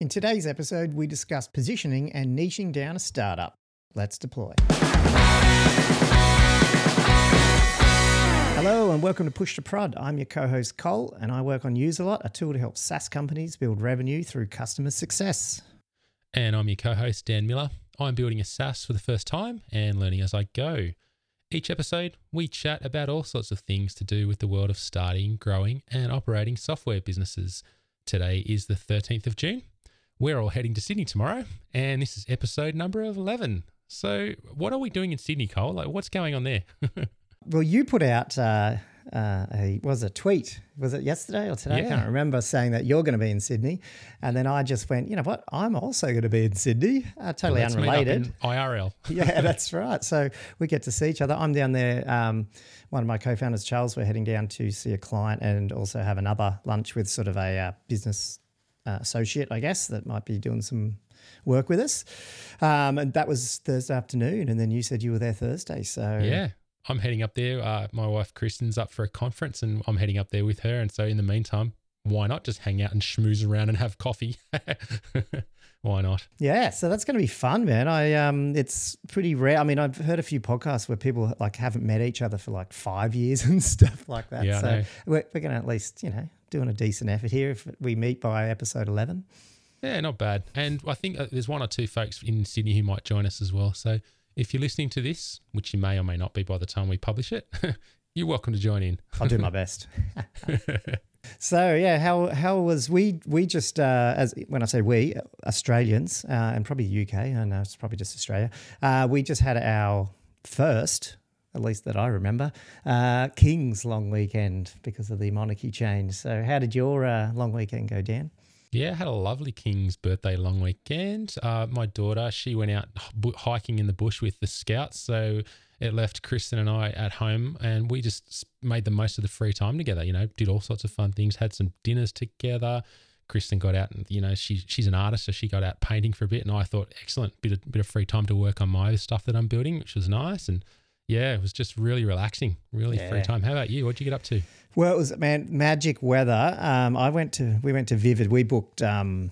In today's episode, we discuss positioning and niching down a startup. Let's deploy. Hello and welcome to Push to Prod. I'm your co-host Cole, and I work on Userlot, a tool to help SaaS companies build revenue through customer success. And I'm your co host, Dan Miller. I'm building a SaaS for the first time and learning as I go. Each episode, we chat about all sorts of things to do with the world of starting, growing, and operating software businesses. Today is the 13th of June. We're all heading to Sydney tomorrow, and this is episode number 11. So, what are we doing in Sydney, Cole? Like, what's going on there? Well, you put out uh, uh, a was a tweet. Was it yesterday or today? I can't remember. Saying that you're going to be in Sydney, and then I just went, you know what? I'm also going to be in Sydney. Uh, totally up unrelated. IRL. yeah, that's right. So we get to see each other. I'm down there. Um, one of my co-founders, Charles, we're heading down to see a client and also have another lunch with sort of a uh, business uh, associate, I guess, that might be doing some work with us. Um, and that was Thursday afternoon, and then you said you were there Thursday. So Yeah. I'm heading up there. Uh, my wife Kristen's up for a conference and I'm heading up there with her. And so in the meantime, why not just hang out and schmooze around and have coffee? why not? Yeah, so that's going to be fun, man. I um, it's pretty rare. I mean, I've heard a few podcasts where people like haven't met each other for like five years and stuff like that. Yeah, so we're, we're going to at least, you know, doing a decent effort here if we meet by episode eleven. Yeah, not bad. And I think uh, there's one or two folks in Sydney who might join us as well. So if you're listening to this, which you may or may not be by the time we publish it, you're welcome to join in. I'll do my best. so yeah, how how was we we just uh, as when I say we Australians uh, and probably UK, I know it's probably just Australia. Uh, we just had our first, at least that I remember, uh, King's long weekend because of the monarchy change. So how did your uh, long weekend go, Dan? Yeah, had a lovely King's birthday long weekend. Uh, my daughter, she went out hiking in the bush with the scouts. So it left Kristen and I at home and we just made the most of the free time together, you know, did all sorts of fun things, had some dinners together. Kristen got out and, you know, she, she's an artist, so she got out painting for a bit. And I thought, excellent, bit of, bit of free time to work on my stuff that I'm building, which was nice. And yeah, it was just really relaxing, really free time. How about you? What'd you get up to? Well, it was man magic weather. Um, I went to we went to Vivid. We booked. Um,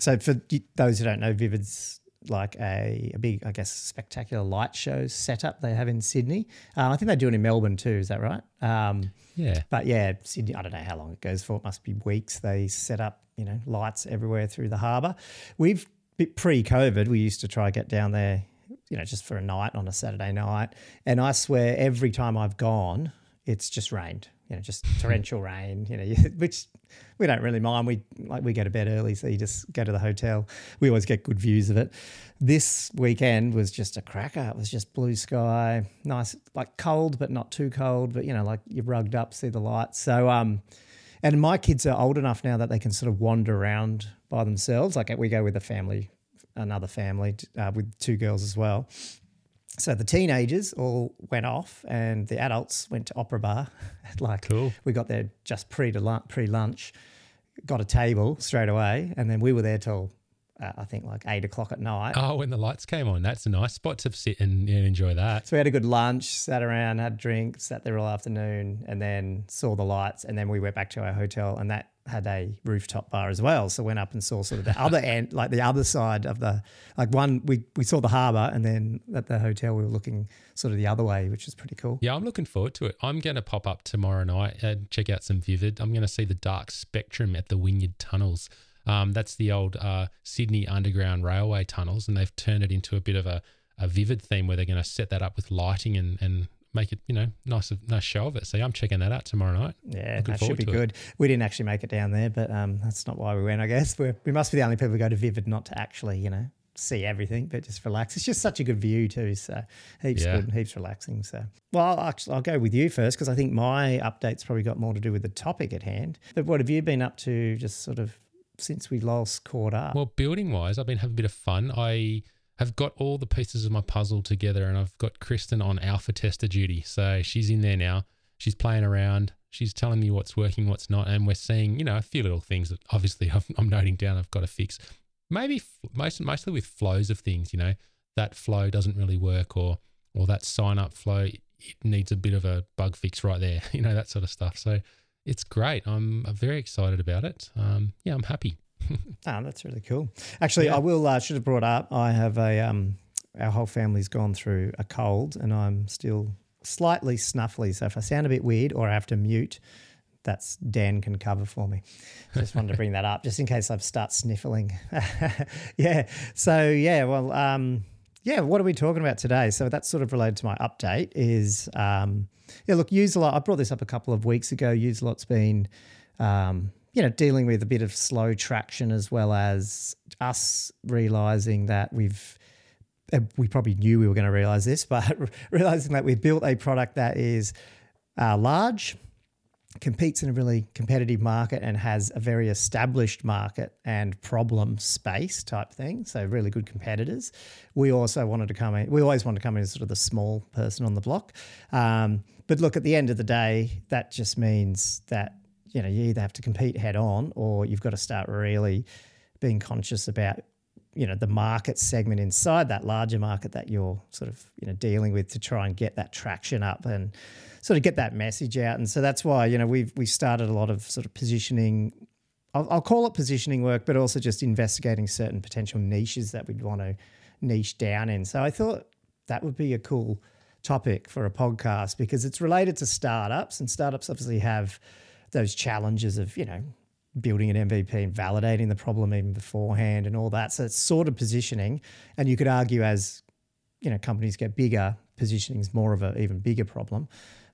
so for those who don't know, Vivid's like a, a big, I guess, spectacular light show setup they have in Sydney. Uh, I think they do it in Melbourne too. Is that right? Um, Yeah. but yeah, Sydney. I don't know how long it goes for. It must be weeks. They set up, you know, lights everywhere through the harbour. We've pre-COVID, we used to try to get down there, you know, just for a night on a Saturday night. And I swear, every time I've gone, it's just rained. You know, just torrential rain. You know, which we don't really mind. We like we go to bed early, so you just go to the hotel. We always get good views of it. This weekend was just a cracker. It was just blue sky, nice, like cold but not too cold. But you know, like you're rugged up, see the lights. So um, and my kids are old enough now that they can sort of wander around by themselves. Like we go with a family, another family uh, with two girls as well. So the teenagers all went off, and the adults went to opera bar. like Cool. we got there just pre to lunch, pre lunch, got a table straight away, and then we were there till uh, I think like eight o'clock at night. Oh, when the lights came on, that's a nice spot to sit and, and enjoy that. So we had a good lunch, sat around, had drinks, sat there all afternoon, and then saw the lights. And then we went back to our hotel, and that had a rooftop bar as well. So went up and saw sort of the other end, like the other side of the, like one we we saw the harbour, and then at the hotel we were looking sort of the other way, which is pretty cool. Yeah, I'm looking forward to it. I'm going to pop up tomorrow night and check out some Vivid. I'm going to see the Dark Spectrum at the Wynyard Tunnels. Um, that's the old uh, Sydney Underground Railway tunnels, and they've turned it into a bit of a, a Vivid theme where they're going to set that up with lighting and, and make it, you know, nice of nice show of it. So I'm checking that out tomorrow night. Yeah, Looking that should be to it. good. We didn't actually make it down there, but um, that's not why we went. I guess We're, we must be the only people who go to Vivid not to actually, you know, see everything, but just relax. It's just such a good view too, so heaps Yeah. good, heaps relaxing. So, well, I'll actually, I'll go with you first because I think my updates probably got more to do with the topic at hand. But what have you been up to, just sort of since we last caught up? Well, building wise, I've been having a bit of fun. I have got all the pieces of my puzzle together and I've got Kristen on alpha tester duty. So she's in there now. She's playing around. She's telling me what's working, what's not. And we're seeing, you know, a few little things that obviously I'm, I'm noting down I've got to fix. Maybe most, mostly with flows of things, you know, that flow doesn't really work or, or that sign up flow, it needs a bit of a bug fix right there, you know, that sort of stuff. So it's great. I'm very excited about it. Um, yeah, I'm happy. Oh, that's really cool. Actually, Yeah. I will uh, should have brought up. I have a um, our whole family's gone through a cold, and I'm still slightly snuffly. So if I sound a bit weird or I have to mute, that's Dan can cover for me. Just wanted to bring that up, just in case I start sniffling. yeah. So yeah. Well. Um, yeah. What are we talking about today? So that's sort of related to my update. Is um, yeah. Look, Userlot. I brought this up a couple of weeks ago. Userlot's been. Um, you know, dealing with a bit of slow traction as well as us realizing that we've, uh, we probably knew we were going to realize this, but realizing that we've built a product that is uh, large, competes in a really competitive market, and has a very established market and problem space type thing. So, really good competitors. We also wanted to come in, we always wanted to come in as sort of the small person on the block. Um, but look, at the end of the day, that just means that you know you either have to compete head on or you've got to start really being conscious about you know the market segment inside that larger market that you're sort of you know dealing with to try and get that traction up and sort of get that message out. And so that's why you know we've we started a lot of sort of positioning I'll, I'll call it positioning work but also just investigating certain potential niches that we'd want to niche down in. So i thought that would be a cool topic for a podcast because it's related to startups and startups obviously have those challenges of you know building an MVP and validating the problem even beforehand and all that. So it's sort of positioning, and you could argue as you know companies get bigger, positioning is more of an even bigger problem.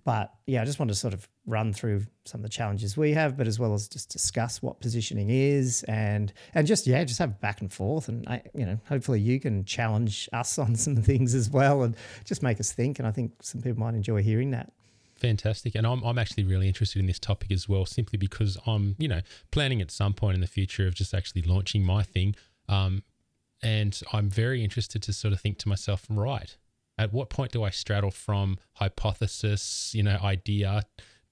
But yeah, I just want to sort of run through some of the challenges we have, but as well as just discuss what positioning is and and just yeah, just have back and forth, and I, you know, hopefully you can challenge us on some things as well, and just make us think. And I think some people might enjoy hearing that. Fantastic. And I'm, I'm actually really interested in this topic as well, simply because I'm, you know, planning at some point in the future of just actually launching my thing. Um, and I'm very interested to sort of think to myself, right, at what point do I straddle from hypothesis, you know, idea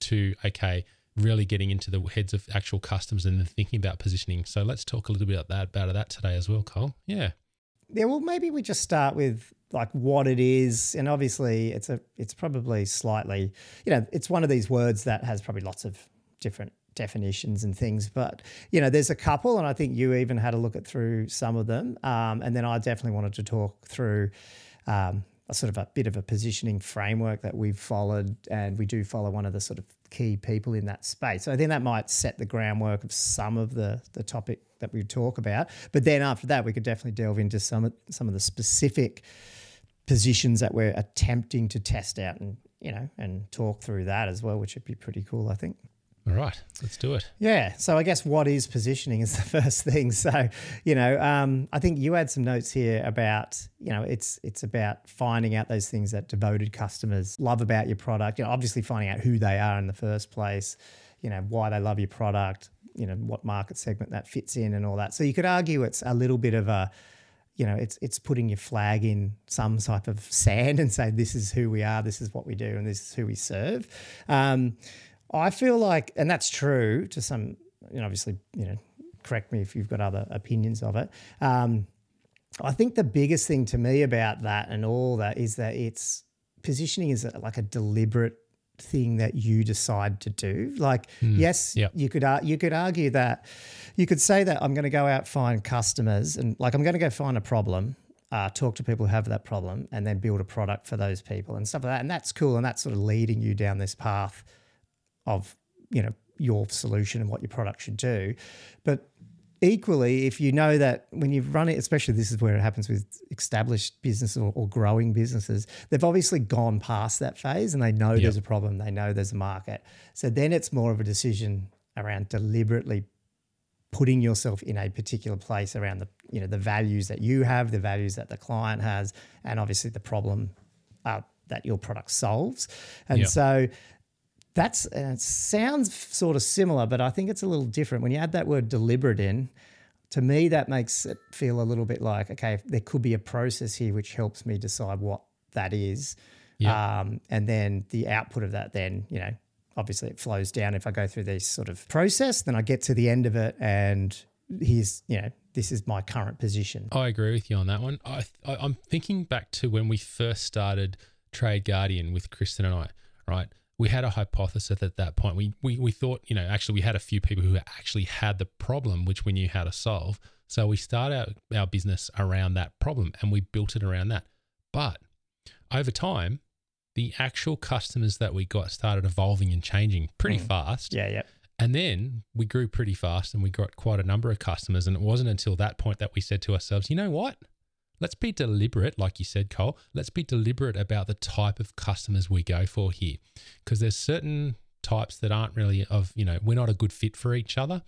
to, okay, really getting into the heads of actual customers and then thinking about positioning. So let's talk a little bit about that, about that today as well, Cole. Yeah. Yeah, well, maybe we just start with like what it is, and obviously it's a it's probably slightly, you know, it's one of these words that has probably lots of different definitions and things, but you know, there's a couple, and I think you even had a look at through some of them, um, and then I definitely wanted to talk through. Um, a sort of a bit of a positioning framework that we've followed, and we do follow one of the sort of key people in that space. So I think that might set the groundwork of some of the the topic that we talk about. But then after that, we could definitely delve into some some of the specific positions that we're attempting to test out, and you know, and talk through that as well, which would be pretty cool, I think. All right, let's do it. Yeah. So I guess what is positioning is the first thing. So, you know, um, I think you had some notes here about, you know, it's it's about finding out those things that devoted customers love about your product. You know, obviously finding out who they are in the first place, you know, why they love your product, you know, what market segment that fits in and all that. So you could argue it's a little bit of a you know, it's it's putting your flag in some type of sand and say this is who we are, this is what we do, and this is who we serve. Um, I feel like, and that's true to some, you know, obviously, you know, correct me if you've got other opinions of it. Um, I think the biggest thing to me about that and all that is that it's positioning is like a deliberate thing that you decide to do. Like, yes, yeah. you could you could argue that you could say that I'm going to go out find customers and like I'm going to go find a problem. Uh, talk to people who have that problem and then build a product for those people and stuff like that. And that's cool. And that's sort of leading you down this path of you know your solution and what your product should do but equally if you know that when you run it especially this is where it happens with established businesses or, or growing businesses they've obviously gone past that phase and they know there's a problem they know there's a market. So then it's more of a decision around deliberately putting yourself in a particular place around the you know the values that you have the values that the client has and obviously the problem uh, that your product solves. And Yeah. so that's it sounds sort of similar, but I think it's a little different. When you add that word deliberate in, to me, that makes it feel a little bit like, okay, there could be a process here which helps me decide what that is. Yeah. Um, and then the output of that, then, you know, obviously it flows down. If I go through this sort of process, then I get to the end of it and here's, you know, this is my current position. I agree with you on that one. I, I I'm thinking back to when we first started Trade Guardian with Kristen and I, right? We had a hypothesis at that point. We, we we thought, you know, actually we had a few people who actually had the problem, which we knew how to solve. So we started our, our business around that problem and we built it around that. But over time, the actual customers that we got started evolving and changing pretty Mm. fast. Yeah, yeah. And then we grew pretty fast and we got quite a number of customers. And it wasn't until that point that we said to ourselves, you know what? Let's be deliberate, like you said, Cole. Let's be deliberate about the type of customers we go for here. Because there's certain types that aren't really of, you know, we're not a good fit for each other.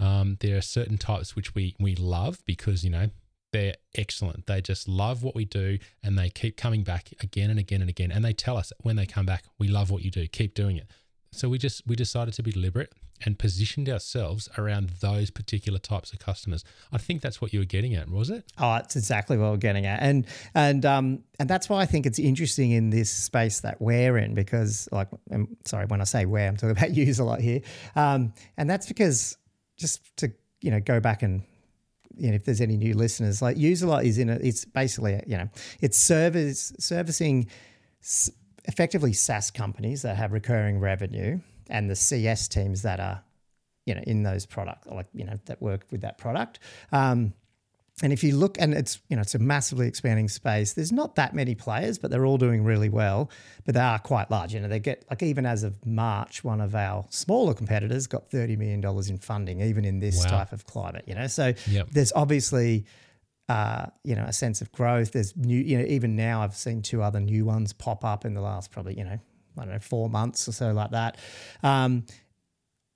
Um, there are certain types which we we love because, you know, they're excellent. They just love what we do and they keep coming back again and again and again. And they tell us when they come back, we love what you do, keep doing it. So we just we decided to be deliberate and positioned ourselves around those particular types of customers. I think that's what you were getting at, was it? Oh, it's exactly what we're getting at, and and um and that's why I think it's interesting in this space that we're in because, like, I'm sorry when I say we're, I'm talking about Userlot here, um, and that's because just to you know go back and you know if there's any new listeners, like Userlot is in a, it's basically you know it's service servicing effectively SaaS companies that have recurring revenue and the CS teams that are you know in those products, like you know that work with that product. Um, and if you look, and it's you know it's a massively expanding space. There's not that many players, but they're all doing really well. But they are quite large. You know, they get like even as of March, one of our smaller competitors got thirty million dollars in funding, even in this Wow. type of climate. You know, so Yep. there's obviously uh, you know a sense of growth. There's new, you know, even now I've seen two other new ones pop up in the last probably you know I don't know four months or so like that. Um,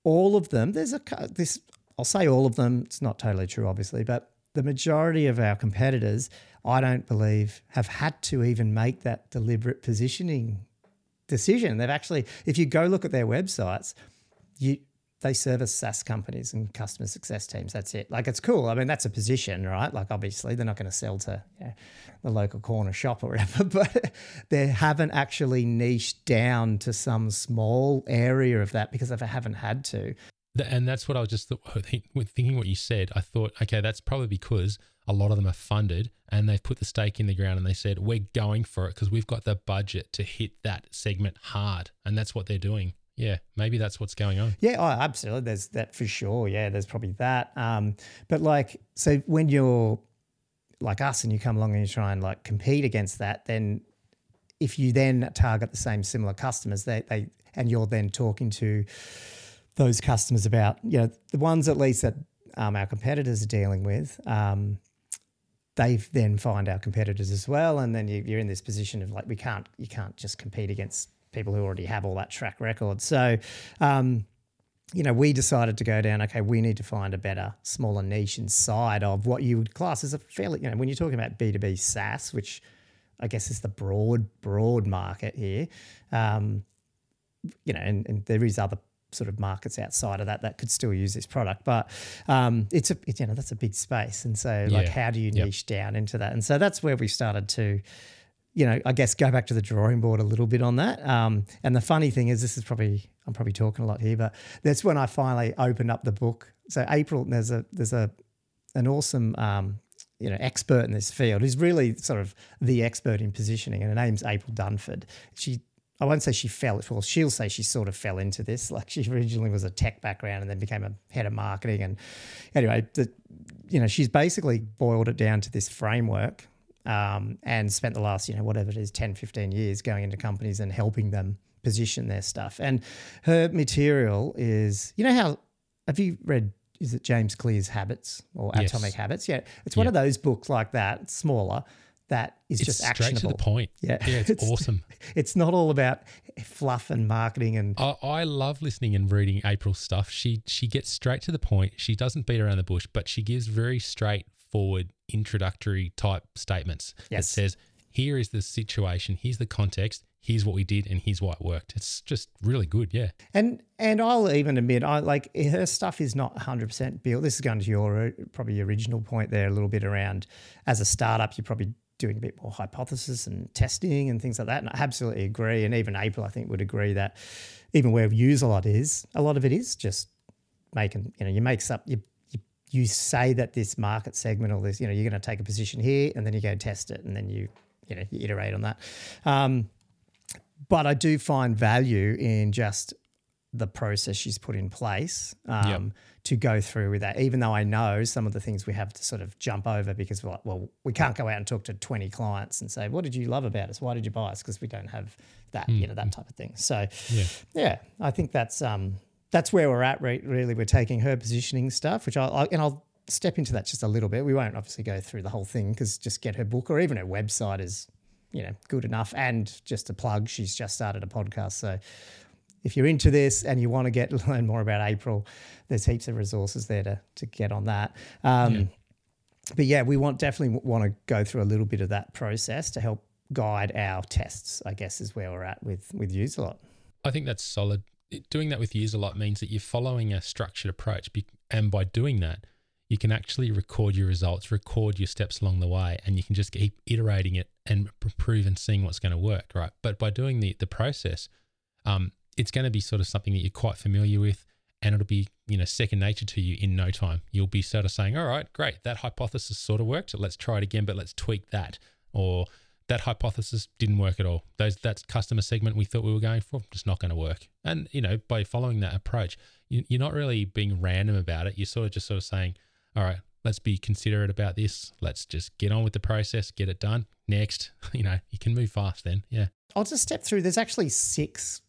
all of them, there's a this. I'll say all of them. It's not totally true, obviously, but the majority of our competitors, I don't believe, have had to even make that deliberate positioning decision. They've actually, if you go look at their websites, you they service SaaS companies and customer success teams. That's it. Like it's cool. I mean, that's a position, right? Like obviously they're not going to sell to you know, the local corner shop or whatever, but they haven't actually niched down to some small area of that because they haven't had to. And that's what I was just thinking what you said. I thought, okay, that's probably because a lot of them are funded and they've put the stake in the ground and they said, we're going for it because we've got the budget to hit that segment hard. And that's what they're doing. Yeah, maybe that's what's going on. Yeah, oh, absolutely. There's that for sure. Yeah, there's probably that. Um, but like, so when you're like us and you come along and you try and like compete against that, then if you then target the same similar customers, they they and you're then talking to those customers about you know the ones at least that um, our competitors are dealing with. Um, they then find our competitors as well, and then you, you're in this position of like we can't you can't just compete against people who already have all that track record. So, um, you know, we decided to go down. Okay, we need to find a better, smaller niche inside of what you would class as a fairly, you know, when you're talking about B two B SaaS, which I guess is the broad broad market here. Um, you know, and, and there is other sort of markets outside of that that could still use this product, but um, it's a it, you know that's a big space, and so like Yeah. how do you Yep. niche down into that? And so that's where we started to you know, I guess go back to the drawing board a little bit on that. Um, and the funny thing is, this is probably I'm probably talking a lot here, but that's when I finally opened up the book. So April, there's a there's a an awesome um, you know expert in this field who's really sort of the expert in positioning, and her name's April Dunford. She I won't say she fell. Well, she'll say she sort of fell into this. Like she originally was a tech background and then became a head of marketing. And anyway, the, you know, she's basically boiled it down to this framework um, and spent the last, you know, whatever it is, 10, 15 years going into companies and helping them position their stuff. And her material is, you know, how have you read? Is it James Clear's Habits or Yes. Atomic Habits? Yeah, it's one Yeah. of those books like that, it's smaller, that is It's just straight actionable. to the point. Yeah. Yeah, it's, It's- awesome. It's not all about fluff and marketing and I, I love listening and reading April's stuff. She she gets straight to the point. She doesn't beat around the bush, but she gives very straightforward introductory type statements Yes. that says, "Here is the situation. Here's the context. Here's what we did, and here's why it worked." It's just really good. Yeah. And and I'll even admit, I like her stuff is not 100% built. This is going to your probably original point there, a little bit around as a startup, you're probably doing a bit more hypothesis and testing and things like that. And I absolutely agree. And even April, I think, would agree that even where we Userlot is, a lot of it is just making, you know, you make up, you, you, say that this market segment or this, you know, you're going to take a position here and then you go test it and then you, you know, you iterate on that. Um, but I do find value in just the process she's put in place um, Yep. to go through with that. Even though I know some of the things we have to sort of jump over because we're like, well, we can't go out and talk to twenty clients and say, "What did you love about us? Why did you buy us?" Because we don't have that, you know, that type of thing. So, Yeah. yeah, I think that's um, that's where we're at. Re- really, we're taking her positioning stuff, which I'll, i and I'll step into that just a little bit. We won't obviously go through the whole thing because just get her book or even her website is, you know, good enough. And just a plug, she's just started a podcast, so if you're into this and you want to get learn more about April, there's heaps of resources there to to get on that. Um, Yeah. But yeah, we want definitely want to go through a little bit of that process to help guide our tests. I guess is where we're at with with Userlot. I think that's solid. Doing that with Userlot means that you're following a structured approach. And by doing that, you can actually record your results, record your steps along the way, and you can just keep iterating it and improve and seeing what's going to work, right? But by doing the, the process, um, it's going to be sort of something that you're quite familiar with and it'll be, you know, second nature to you in no time. You'll be sort of saying, all right, great, that hypothesis sort of worked. Let's try it again, but let's tweak that. Or that hypothesis didn't work at all. Those that customer segment we thought we were going for just not going to work. And you know, by following that approach, you, you're not really being random about it. You're sort of just sort of saying, all right, let's be considerate about this. Let's just get on with the process, get it done. Next, you know, you can move fast. Then, yeah, I'll just step through. There's actually six,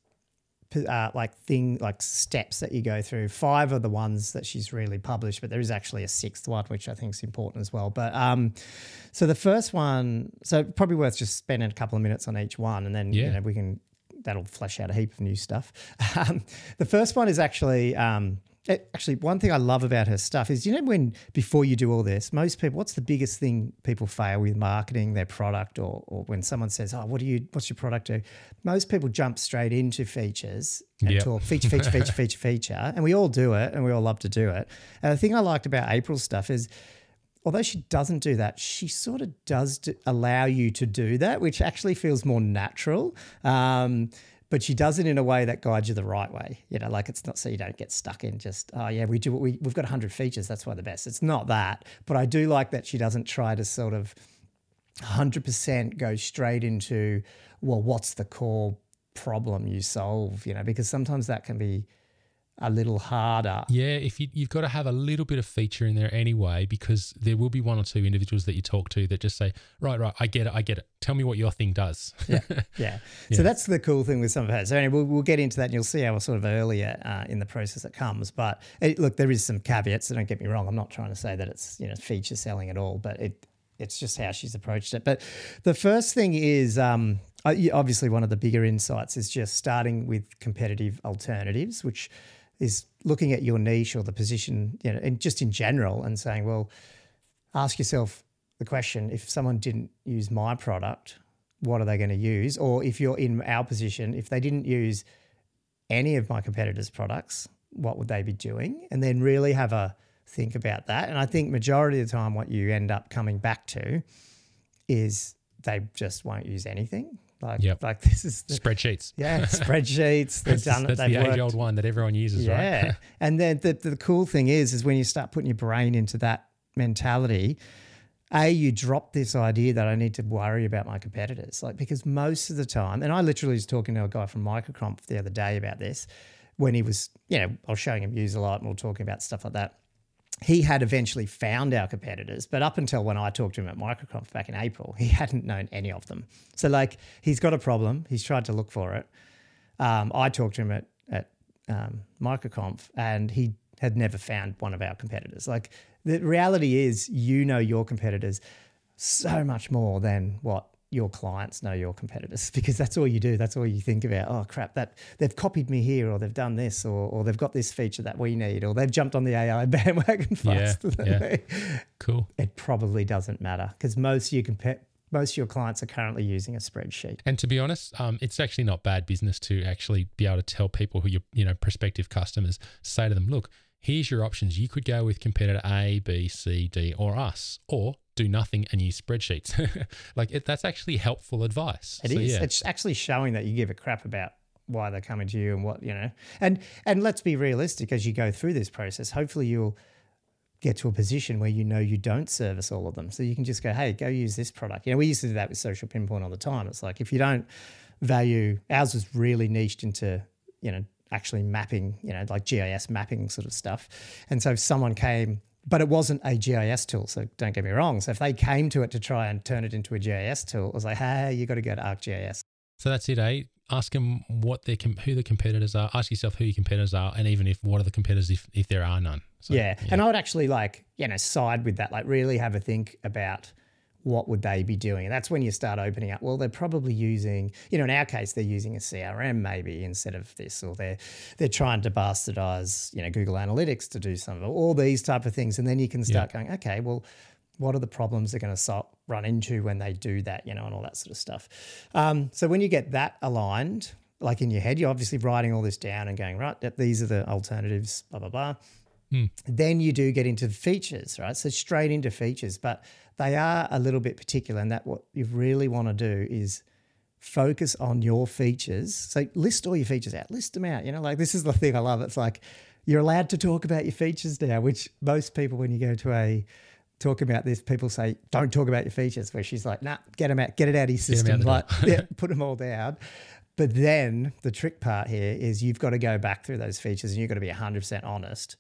uh, like thing like steps that you go through. Five are the ones that she's really published, but there is actually a sixth one which I think is important as well. But um, so the first one, so probably worth just spending a couple of minutes on each one, and then you Yeah. know we can that'll flesh out a heap of new stuff. Um, the first one is actually. Um, it- Actually, one thing I love about her stuff is, you know, when before you do all this, most people, what's the biggest thing people fail with marketing their product, or, or when someone says, "Oh, what do you, what's your product do?" Most people jump straight into features and Yep. talk feature, feature, feature, feature, feature, and we all do it, and we all love to do it. And the thing I liked about April's stuff is, although she doesn't do that, she sort of does do, allow you to do that, which actually feels more natural. Um, but she does it in a way that guides you the right way. You know, like it's not so you don't get stuck in just, oh yeah, we do we we've got hundred features, that's why the best. It's not that. But I do like that she doesn't try to sort of hundred percent go straight into, well, what's the core problem you solve? You know, because sometimes that can be a little harder. yeah. If you, you've got to have a little bit of feature in there anyway, because there will be one or two individuals that you talk to that just say, right, right, I get it, I get it. Tell me what your thing does. yeah, yeah. So that's the cool thing with some of hers. So anyway, we'll, we'll get into that, and you'll see how sort of earlier uh, in the process it comes. But it, look, there is some caveats. So don't get me wrong. I'm not trying to say that it's you know feature selling at all, but it it's just how she's approached it. But the first thing is. Um, obviously, one of the bigger insights is just starting with competitive alternatives, which is looking at your niche or the position, you know, and just in general, and saying, well, ask yourself the question: if someone didn't use my product, what are they going to use? Or if you're in our position, if they didn't use any of my competitors' products, what would they be doing? And then really have a think about that. And I think majority of the time, what you end up coming back to is they just won't use anything. Like, Yep. like this is the, Spreadsheets. yeah, spreadsheets. They've done it. that's They've the worked. age old one that everyone uses, Yeah. right? and then the, the cool thing is, is when you start putting your brain into that mentality, A, you drop this idea that I need to worry about my competitors. Like, because most of the time, and I literally was talking to a guy from MicroConf the other day about this when he was, you know, I was showing him Userlot and we are talking about stuff like that. He had eventually found our competitors, but up until when I talked to him at MicroConf back in April, he hadn't known any of them. So, like, he's got a problem. He's tried to look for it. Um, I talked to him at at um, MicroConf, and he had never found one of our competitors. Like the reality is, you know your competitors so much more than what your clients know your competitors because that's all you do. That's all you think about. Oh crap! That they've copied me here, or they've done this, or or they've got this feature that we need, or they've jumped on the AI bandwagon Yeah, faster than yeah. me. Cool. It probably doesn't matter because most of your compa- most of your clients are currently using a spreadsheet. And to be honest, um, it's actually not bad business to actually be able to tell people who you you know prospective customers say to them, look, here's your options. You could go with competitor A, B, C, D, or us, or do nothing and use spreadsheets. like it, that's actually helpful advice. It So, is. yeah. It's actually showing that you give a crap about why they're coming to you and what you know. And and let's be realistic as you go through this process. Hopefully, you'll get to a position where you know you don't service all of them, so you can just go, hey, go use this product. You know, we used to do that with social pinpoint all the time. It's like if you don't value. Ours was really niched into, you know, actually mapping, you know, like GIS mapping sort of stuff. And so if someone came, but it wasn't a GIS tool. So don't get me wrong. So if they came to it to try and turn it into a GIS tool, it was like, hey, you got to go to ArcGIS. So that's it, eh? Ask them what their who the competitors are. Ask yourself who your competitors are, and even if what are the competitors if if there are none. So, yeah. yeah, and I would actually like you know side with that. Like really have a think about what would they be doing? And that's when you start opening up. Well, they're probably using, you know, in our case, they're using a CRM maybe instead of this, or they're they're trying to bastardize, you know, Google Analytics to do some of it, all these type of things. And then you can start yeah. going, okay, well, what are the problems they're going to run into when they do that, you know, and all that sort of stuff. Um, so when you get that aligned, like in your head, you're obviously writing all this down and going, right, these are the alternatives, blah, blah, blah. Mm. Then you do get into features, right? So straight into features, but they are a little bit particular. And that what you really want to do is focus on your features. So list all your features out, list them out. You know, like this is the thing I love. It's like you're allowed to talk about your features now, which most people, when you go to a talk about this, people say, don't talk about your features, where she's like, nah, get them out, get it out of your system, like, yeah, put them all down. But then the trick part here is you've got to go back through those features and you've got to be 100% honest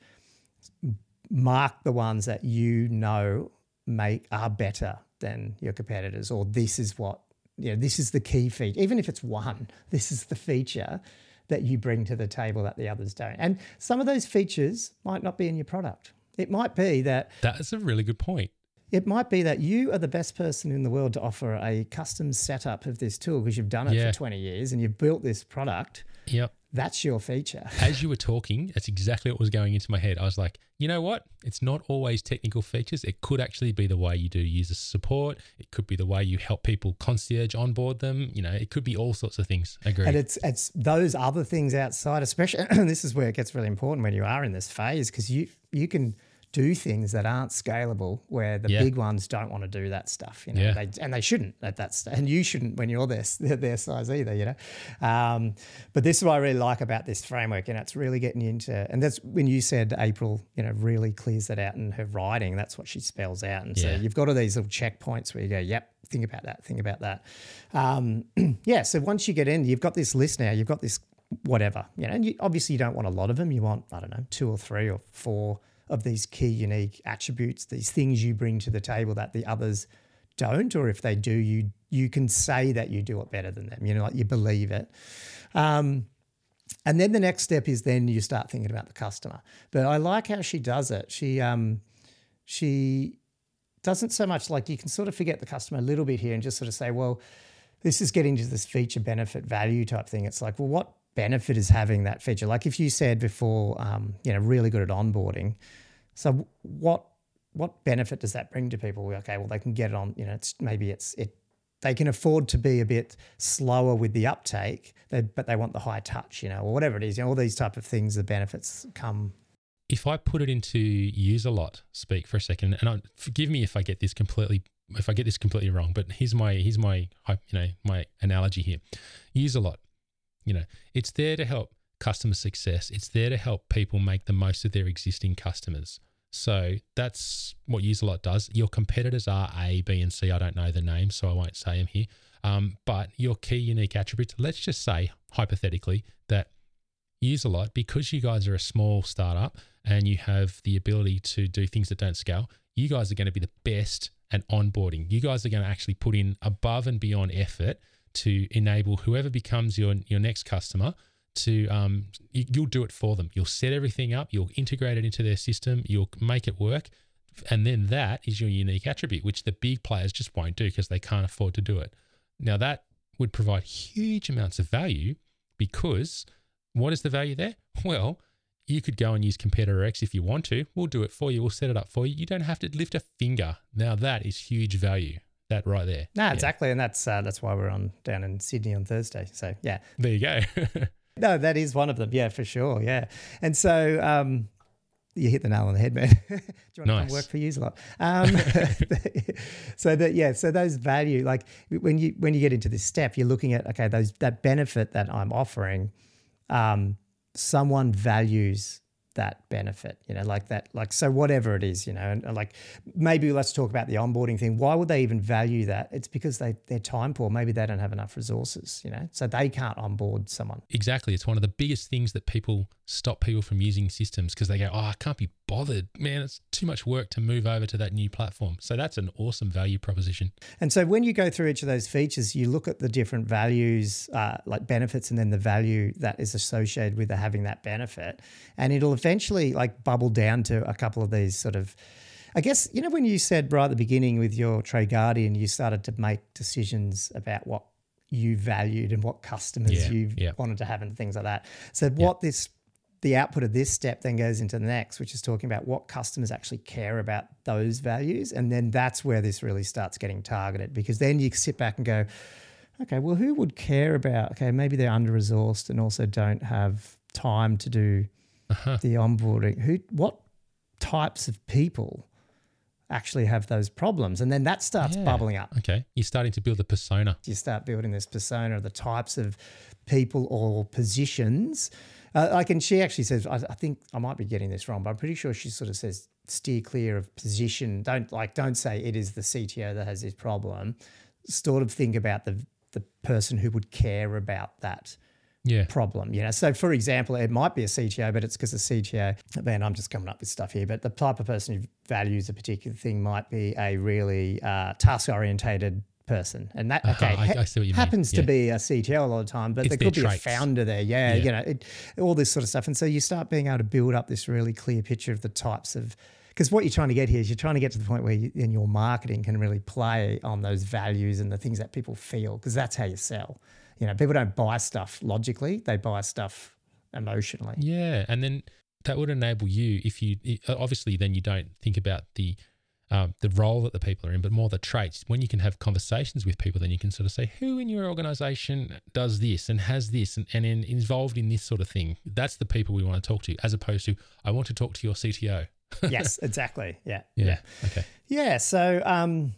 mark the ones that you know make are better than your competitors, or this is what you know, this is the key feature. Even if it's one, this is the feature that you bring to the table that the others don't. And some of those features might not be in your product. It might be that That's a really good point. It might be that you are the best person in the world to offer a custom setup of this tool because you've done it yeah. for 20 years and you've built this product. Yep. That's your feature. As you were talking, that's exactly what was going into my head. I was like, you know what? It's not always technical features. It could actually be the way you do user support. It could be the way you help people concierge onboard them. You know, it could be all sorts of things. Agree. And it's it's those other things outside, especially. this is where it gets really important when you are in this phase because you you can do things that aren't scalable where the yeah. big ones don't want to do that stuff you know yeah. they, and they shouldn't at that stage and you shouldn't when you're their, their size either you know um, but this is what i really like about this framework and it's really getting into and that's when you said april you know really clears that out in her writing that's what she spells out and yeah. so you've got all these little checkpoints where you go yep think about that think about that um, yeah so once you get in you've got this list now you've got this whatever you know and you, obviously you don't want a lot of them you want i don't know two or three or four of these key unique attributes, these things you bring to the table that the others don't, or if they do, you you can say that you do it better than them. You know, like you believe it. Um, and then the next step is then you start thinking about the customer. But I like how she does it. She um, she doesn't so much like you can sort of forget the customer a little bit here and just sort of say, well, this is getting to this feature benefit value type thing. It's like, well, what benefit is having that feature? Like if you said before, um, you know, really good at onboarding. So what what benefit does that bring to people? Okay, well they can get it on. You know, it's maybe it's it. They can afford to be a bit slower with the uptake, but they want the high touch, you know, or whatever it is. You know, all these type of things, the benefits come. If I put it into Userlot, speak for a second, and I, forgive me if I get this completely if I get this completely wrong, but here's my here's my you know my analogy here. Userlot you know, it's there to help customer success. It's there to help people make the most of their existing customers. So that's what Userlot does. Your competitors are A, B, and C. I don't know the names, so I won't say them here. Um, but your key unique attributes, let's just say hypothetically that Userlot, because you guys are a small startup and you have the ability to do things that don't scale, you guys are going to be the best at onboarding. You guys are going to actually put in above and beyond effort to enable whoever becomes your your next customer to um, you, you'll do it for them. You'll set everything up. You'll integrate it into their system. You'll make it work, and then that is your unique attribute, which the big players just won't do because they can't afford to do it. Now that would provide huge amounts of value because what is the value there? Well, you could go and use competitor X if you want to. We'll do it for you. We'll set it up for you. You don't have to lift a finger. Now that is huge value that right there. No, yeah. exactly, and that's uh, that's why we're on down in Sydney on Thursday. So yeah, there you go. no, that is one of them. Yeah, for sure. Yeah, and so um, you hit the nail on the head, man. Do you want nice. to come work for Userlot? Um, so that yeah, so those value like when you when you get into this step, you're looking at okay, those that benefit that I'm offering. Um, someone values that benefit you know like that like so whatever it is you know and, like maybe let's talk about the onboarding thing. Why would they even value that? It's because they they're time poor. Maybe they don't have enough resources you know so they can't onboard someone. Exactly. It's one of the biggest things that people stop people from using systems because they go, oh, I can't be bothered. Man, it's too much work to move over to that new platform. So that's an awesome value proposition. And so when you go through each of those features, you look at the different values, uh, like benefits, and then the value that is associated with having that benefit, and it'll eventually like bubble down to a couple of these sort of. I guess you know when you said right at the beginning with your Trade Guardian, you started to make decisions about what you valued and what customers Yeah, you yeah. wanted to have and things like that. So what this the output of this step then goes into the next, which is talking about what customers actually care about those values. And then that's where this really starts getting targeted because then you sit back and go, okay, well, who would care about, okay, maybe they're under resourced and also don't have time to do Uh-huh. the onboarding. Who, what types of people actually have those problems? And then that starts Yeah. bubbling up Okay. You're starting to build a persona. you start building this persona of the types of people or positions. Uh, like, and she actually says, I, I think I might be getting this wrong, but I'm pretty sure she sort of says, steer clear of position. Don't like, don't say it is the CTO that has this problem. Sort of think about the the person who would care about that Yeah. problem. You know, so for example, it might be a CTO, but it's because the CTO. Man, I'm just coming up with stuff here. But the type of person who values a particular thing might be a really uh, task orientated person, and that okay Uh-huh, I- I see what you mean. happens to be a CTO a lot of time, but It's there could be traits. a founder there. Yeah, Yeah. you know, it, all this sort of stuff, and so you start being able to build up this really clear picture of the types of. Because what you're trying to get here is you're trying to get to the point where you, in your marketing can really play on those values and the things that people feel, because that's how you sell. You know, people don't buy stuff logically; they buy stuff emotionally. Yeah, and then that would enable you if you obviously then you don't think about the um, the role that the people are in, but more the traits. When you can have conversations with people, then you can sort of say who in your organization does this and has this and, and in, involved in this sort of thing. That's the people we want to talk to, as opposed to I want to talk to your CTO. yes, exactly. Yeah, Yeah. yeah. Okay. Yeah. So, um,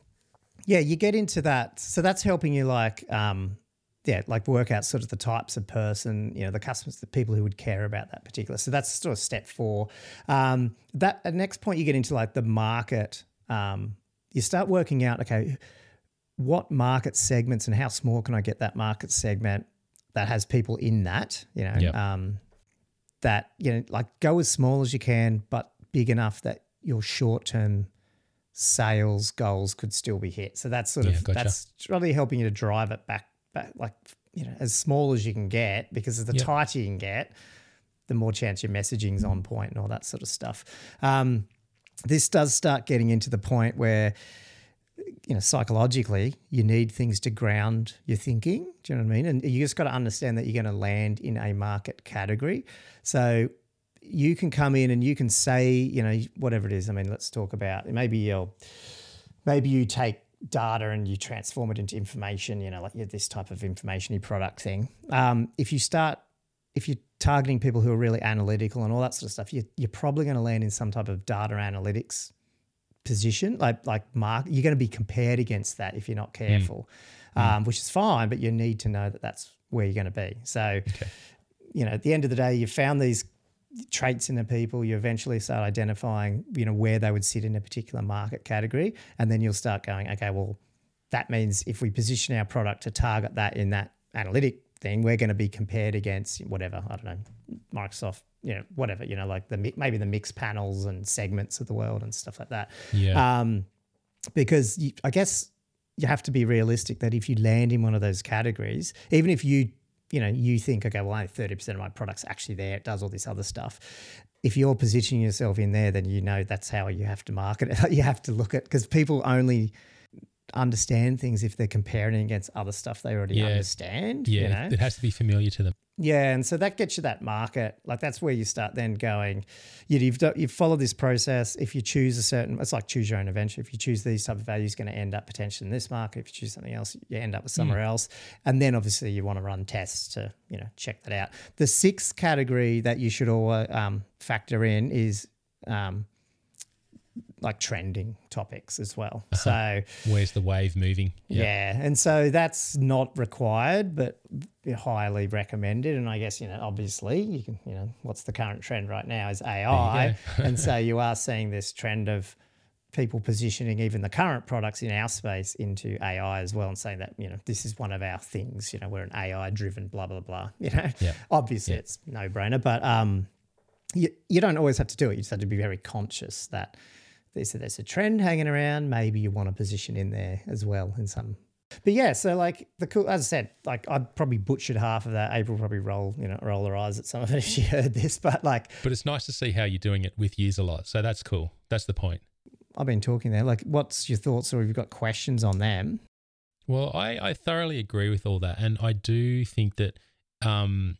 yeah, you get into that. So that's helping you, like, um, yeah, like work out sort of the types of person, you know, the customers, the people who would care about that particular. So that's sort of step four. Um, that next point, you get into like the market. Um, you start working out, okay, what market segments and how small can I get that market segment that has people in that, you know, Yep. um, that, you know, like go as small as you can, but big enough that your short term sales goals could still be hit. So that's sort Yeah, of gotcha. that's really helping you to drive it back back like you know as small as you can get because the Yep. tighter you can get, the more chance your messaging's on point and all that sort of stuff. Um, this does start getting into the point where you know psychologically you need things to ground your thinking. Do you know what i mean? And you just got to understand that you're going to land in a market category. So you can come in and you can say you know whatever it is. I mean let's talk about maybe you'll maybe you take data and you transform it into information you know like this type of information product thing. Um, if you start if you're targeting people who are really analytical and all that sort of stuff you, you're probably going to land in some type of data analytics position like like mark you're going to be compared against that if you're not careful um, which is fine but you need to know that that's where you're going to be. So you know at the end of the day you found these traits in the people you eventually start identifying you know where they would sit in a particular market category and then you'll start going okay well that means if we position our product to target that in that analytic thing we're going to be compared against whatever i don't know microsoft you know whatever you know like the maybe the Mixpanels and segments of the world and stuff like that Yeah. um, because you, I guess you have to be realistic that if you land in one of those categories, even if you you know you think okay, well only thirty percent of my product's actually there, it does all this other stuff. If you're positioning yourself in there, then you know that's how you have to market it. you have to look at because people only understand things if they're comparing against other stuff they already Yeah. understand. yeah. you know? It has to be familiar to them. Yeah, and so that gets you that market. Like that's where you start then going. You, you've you've followed this process. If you choose a certain, it's like choose your own adventure. If you choose these type of values, going to end up potentially in this market. If you choose something else, you end up with somewhere else. And then obviously you want to run tests to you know check that out. The sixth category that you should all um, factor in is um, like trending topics as well. So Where's the wave moving? yeah. and so that's not required, but highly recommended. And I guess you know, obviously, you can you know, what's the current trend right now is AI, and so you are seeing this trend of people positioning even the current products in our space into AI as well, and saying that you know this is one of our things. You know, we're an AI driven blah blah blah. You know, Yeah. obviously it's no brainer, but um, you, you don't always have to do it. You just have to be very conscious that there's a, there's a trend hanging around. Maybe you want to position in there as well in some. But yeah, so like the cool, as I said, like I'd probably butchered half of that. April probably roll, you know, roll her eyes at some of it if she heard this. But like But it's nice to see how you're doing it with Userlot. So that's cool. That's the point. I've been talking there. Like, what's your thoughts, or have you got questions on them? Well, I, I thoroughly agree with all that. And I do think that um,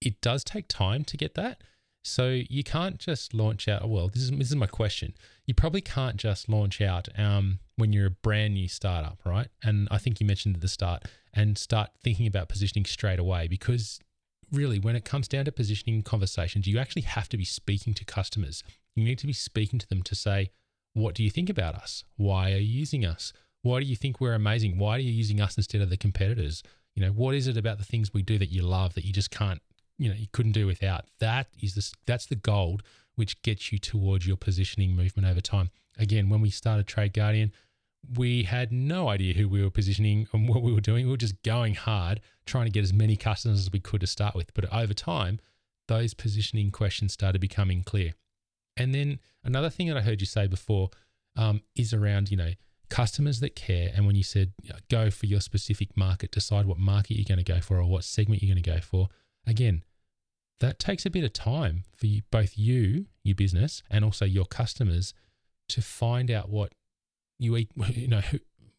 it does take time to get that. So you can't just launch out. Well, this is, this is my question. You probably can't just launch out um, when you're a brand new startup, right? And I think you mentioned at the start and start thinking about positioning straight away because really, when it comes down to positioning conversations, you actually have to be speaking to customers. You need to be speaking to them to say, what do you think about us? Why are you using us? Why do you think we're amazing? Why are you using us instead of the competitors? You know, what is it about the things we do that you love that you just can't, you know, you couldn't do without? That is the that's the gold which gets you towards your positioning movement over time. Again, when we started Trade Guardian, we had no idea who we were positioning and what we were doing. We were just going hard, trying to get as many customers as we could to start with. But over time, those positioning questions started becoming clear. And then another thing that I heard you say before um, is around, you know, customers that care. And when you said you know, go for your specific market, decide what market you're going to go for or what segment you're going to go for. Again, that takes a bit of time for you, both you, your business, and also your customers to find out what you eat, you know,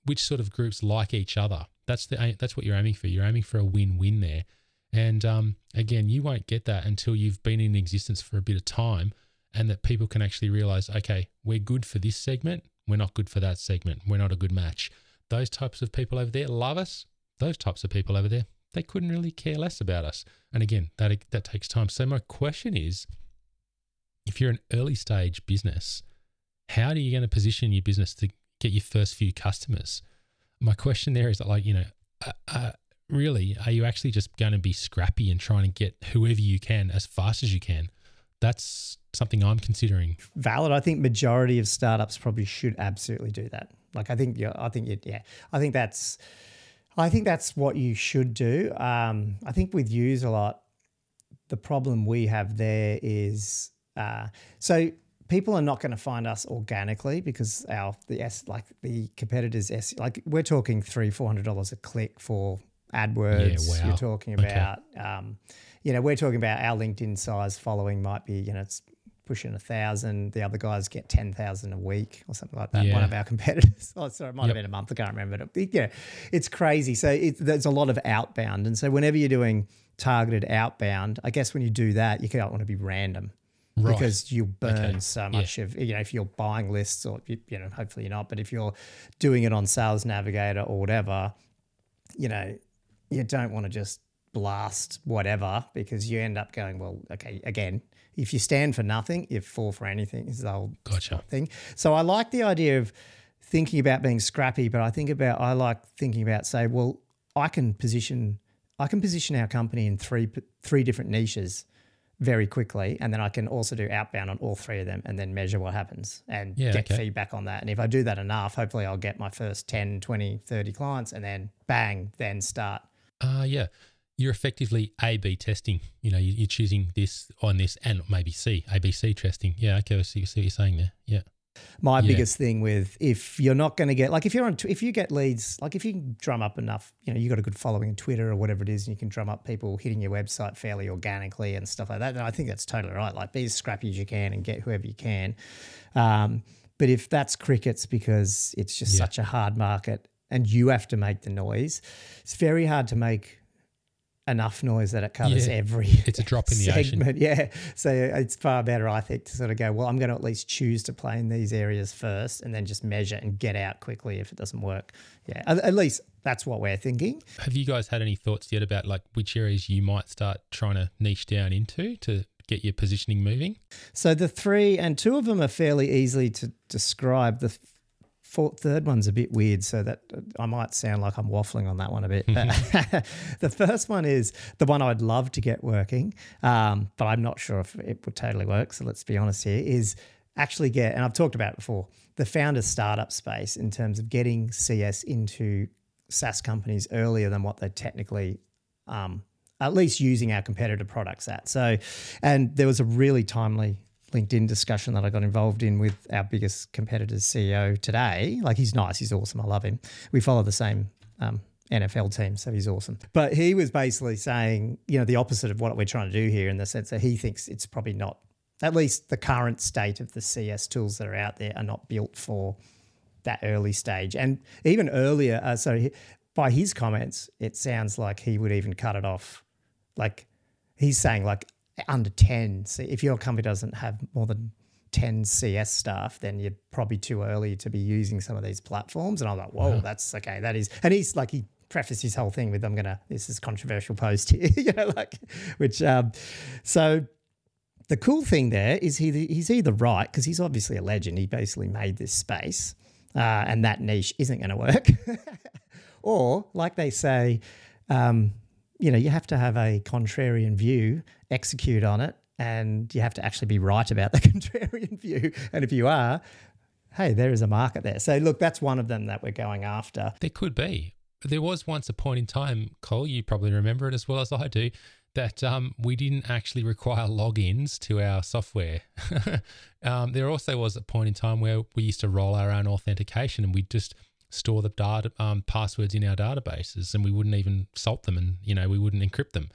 which sort of groups like each other. That's the that's what you're aiming for. You're aiming for a win-win there. And um, again, you won't get that until you've been in existence for a bit of time, and that people can actually realize, okay, we're good for this segment. We're not good for that segment. We're not a good match. Those types of people over there love us. Those types of people over there, they couldn't really care less about us. And again, that that takes time. So my question is, if you're an early stage business, how are you going to position your business to get your first few customers? My question there is that, like, you know, uh, uh, really, are you actually just going to be scrappy and trying to get whoever you can as fast as you can? That's something I'm considering. Valid. I think majority of startups probably should absolutely do that. Like I think, yeah, I think, yeah, I think that's, I think that's what you should do. Um, I think with Userlot, the problem we have there is uh, so people are not going to find us organically because our the S like the competitors S like we're talking three four hundred dollars a click for AdWords. Yeah, wow. You're talking Okay. about um, you know we're talking about our LinkedIn size following might be you know it's pushing a thousand. The other guys get ten thousand a week or something like that. One of our competitors. Oh, sorry, it might have been a month. I can't remember. But yeah, it's crazy. So it, there's a lot of outbound, and so whenever you're doing targeted outbound, I guess when you do that, you don't want to be random Right. because you burn Okay. so much of you know if you're buying lists or you, you know hopefully you're not, but if you're doing it on Sales Navigator or whatever, you know you don't want to just blast whatever because you end up going well okay again if you stand for nothing you fall for anything is the whole Gotcha. thing so i like the idea of thinking about being scrappy but i think about i like thinking about say well i can position i can position our company in three three different niches very quickly and then i can also do outbound on all three of them and then measure what happens and Yeah, get okay. feedback on that and if i do that enough hopefully i'll get my first 10 20 30 clients and then bang then start Uh, yeah. You're effectively A B testing. You know, you- you're choosing this on this and maybe C, ABC testing. Yeah. Okay. I see, see what you're saying there. Yeah. my Yeah. biggest thing with if you're not going to get like if you're on if you get leads like if you can drum up enough you know you got a good following on twitter or whatever it is and you can drum up people hitting your website fairly organically and stuff like that then i think that's totally right like be as scrappy as you can and get whoever you can um, but if that's crickets because it's just Yeah. such a hard market and you have to make the noise it's very hard to make enough noise that it covers Yeah. every It's a drop in the ocean. segment. Yeah. So it's far better, I think, to sort of go, well, I'm going to at least choose to play in these areas first and then just measure and get out quickly if it doesn't work. Yeah. At, at least that's what we're thinking. Have you guys had any thoughts yet about like which areas you might start trying to niche down into to get your positioning moving. So the three, and two of them are fairly easily to describe. The fourth, third one's a bit weird, so that I might sound like I'm waffling on that one a bit. the first one is the one I'd love to get working, um, but I'm not sure if it would totally work. So let's be honest here. Is actually get, and I've talked about it before, the founder startup space in terms of getting CS into SaaS companies earlier than what they're technically um, at least using our competitor products at. So, and there was a really timely LinkedIn discussion that I got involved in with our biggest competitor's CEO today. Like he's nice, he's awesome, I love him. We follow the same um, NFL team, so he's awesome. But he was basically saying, you know, the opposite of what we're trying to do here in the sense that he thinks it's probably not, at least the current state of the CS tools that are out there are not built for that early stage. And even earlier, uh, so he, by his comments, it sounds like he would even cut it off like he's saying like under 10 so if your company doesn't have more than 10 cs staff then you're probably too early to be using some of these platforms. And i'm like whoa that's okay that is and he's like he prefaced his whole thing with i'm gonna this is controversial post here you know like which um so the cool thing there is he he's either right because he's obviously a legend. He basically made this space uh, and that niche isn't going to work. Or like they say um, you know, you have to have a contrarian view, execute on it, and you have to actually be right about the contrarian view. And if you are, hey, there is a market there. So look, that's one of them that we're going after. There could be. There was once a point in time, Cole, you probably remember it as well as I do, that um, we didn't actually require logins to our software. um, there also was a point in time where we used to roll our own authentication and we just – store the data um, passwords in our databases and we wouldn't even salt them and you know we wouldn't encrypt them.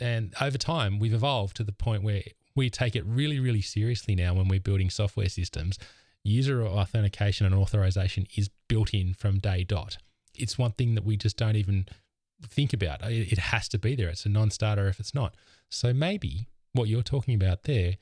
And over time we've evolved to the point where we take it really really seriously now when we're building software systems. User authentication and authorization is built in from day dot. It's one thing that we just don't even think about. It has to be there. It's a non-starter if it's not. So maybe what you're talking about there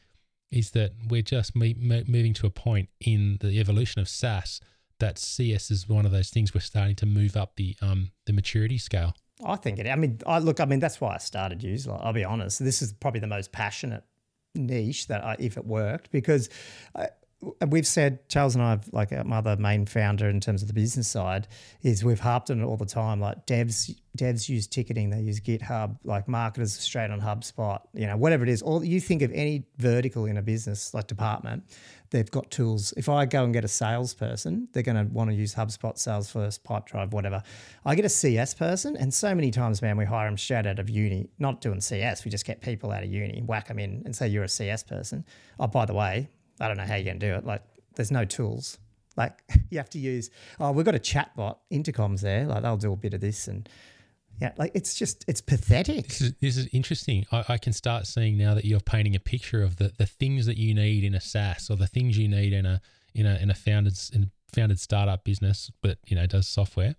is that we're just me- moving to a point in the evolution of SaaS that CS is one of those things we're starting to move up the um the maturity scale. I think it. I mean, I look. I mean, that's why I started use. I'll be honest. This is probably the most passionate niche that I, if it worked, because I, we've said Charles and I, have, like my other main founder in terms of the business side, is we've harped on it all the time. Like devs, devs use ticketing, they use GitHub. Like marketers straight on HubSpot. You know, whatever it is. Or you think of any vertical in a business like department, they've got tools. If I go and get a salesperson, they're going to want to use HubSpot, Salesforce, Pipedrive, whatever. I get a CS person, and so many times, man, we hire them straight out of uni, not doing CS. We just get people out of uni, whack them in, and say you're a CS person. Oh, by the way, I don't know how you're going to do it. Like, there's no tools. Like, you have to use, oh, we've got a chatbot, Intercom's there. Like, they'll do a bit of this. And yeah, like, it's just, it's pathetic. This is, this is interesting. I, I, can start seeing now that you're painting a picture of the, the things that you need in a SaaS or the things you need in a, in a, in a founded, in founded startup business, but, you know, does software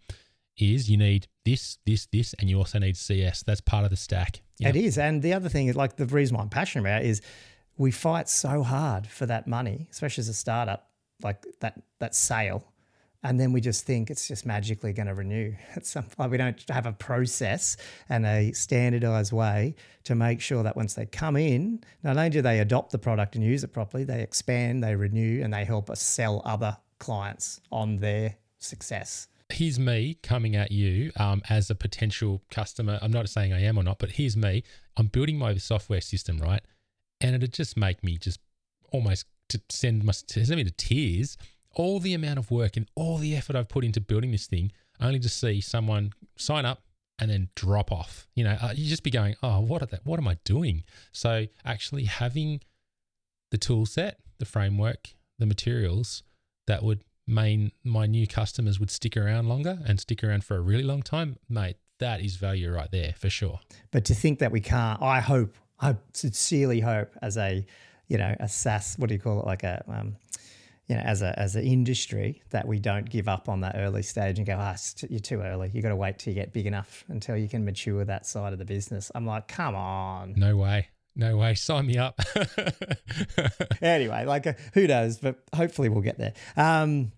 is you need this, this, this, and you also need CS. That's part of the stack. It is. And the other thing is like the reason why I'm passionate about is we fight so hard for that money, especially as a startup, like that that sale, and then we just think it's just magically going to renew. At some point, we don't have a process and a standardized way to make sure that once they come in, not only do they adopt the product and use it properly, they expand, they renew, and they help us sell other clients on their success. Here's me coming at you um, as a potential customer. I'm not saying I am or not, but here's me. I'm building my software system, right? and it'd just make me just almost to send my send me to tears. All the amount of work and all the effort I've put into building this thing, only to see someone sign up and then drop off. You know, uh, you just be going, "Oh, what are that? What am I doing?" So actually having the tool set, the framework, the materials that would mean my new customers would stick around longer and stick around for a really long time, mate, that is value right there for sure. But to think that we can't, I hope I sincerely hope as a, you know, a SaaS, what do you call it, like a, um, you know, as a as an industry that we don't give up on that early stage and go, ah, oh, you're too early. You got to wait till you get big enough until you can mature that side of the business. I'm like, come on. No way. No way. Sign me up. anyway, like uh, who knows, but hopefully we'll get there. Um,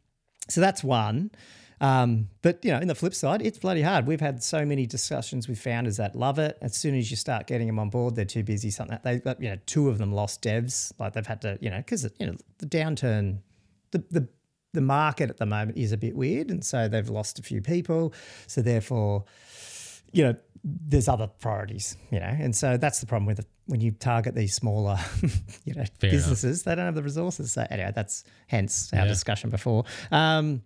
so that's one. Um, but you know, in the flip side, it's bloody hard. We've had so many discussions with founders that love it. As soon as you start getting them on board, they're too busy. Something they, you know, two of them lost devs. Like they've had to, you know, because you know the downturn, the the the market at the moment is a bit weird, and so they've lost a few people. So therefore, you know, there's other priorities, you know, and so that's the problem with it. when you target these smaller, you know, Fair businesses. They don't have the resources. So anyway, that's hence our Yeah. discussion before. Um,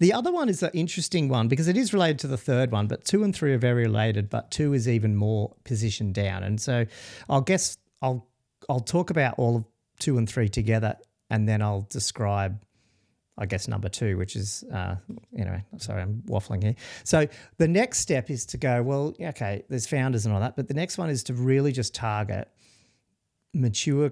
the other one is an interesting one because it is related to the third one, but two and three are very related, but two is even more positioned down. And so I'll guess I'll I'll talk about all of two and three together and then I'll describe I guess number two, which is uh, you know, sorry, I'm waffling here. So the next step is to go, well, okay, there's founders and all that, but the next one is to really just target mature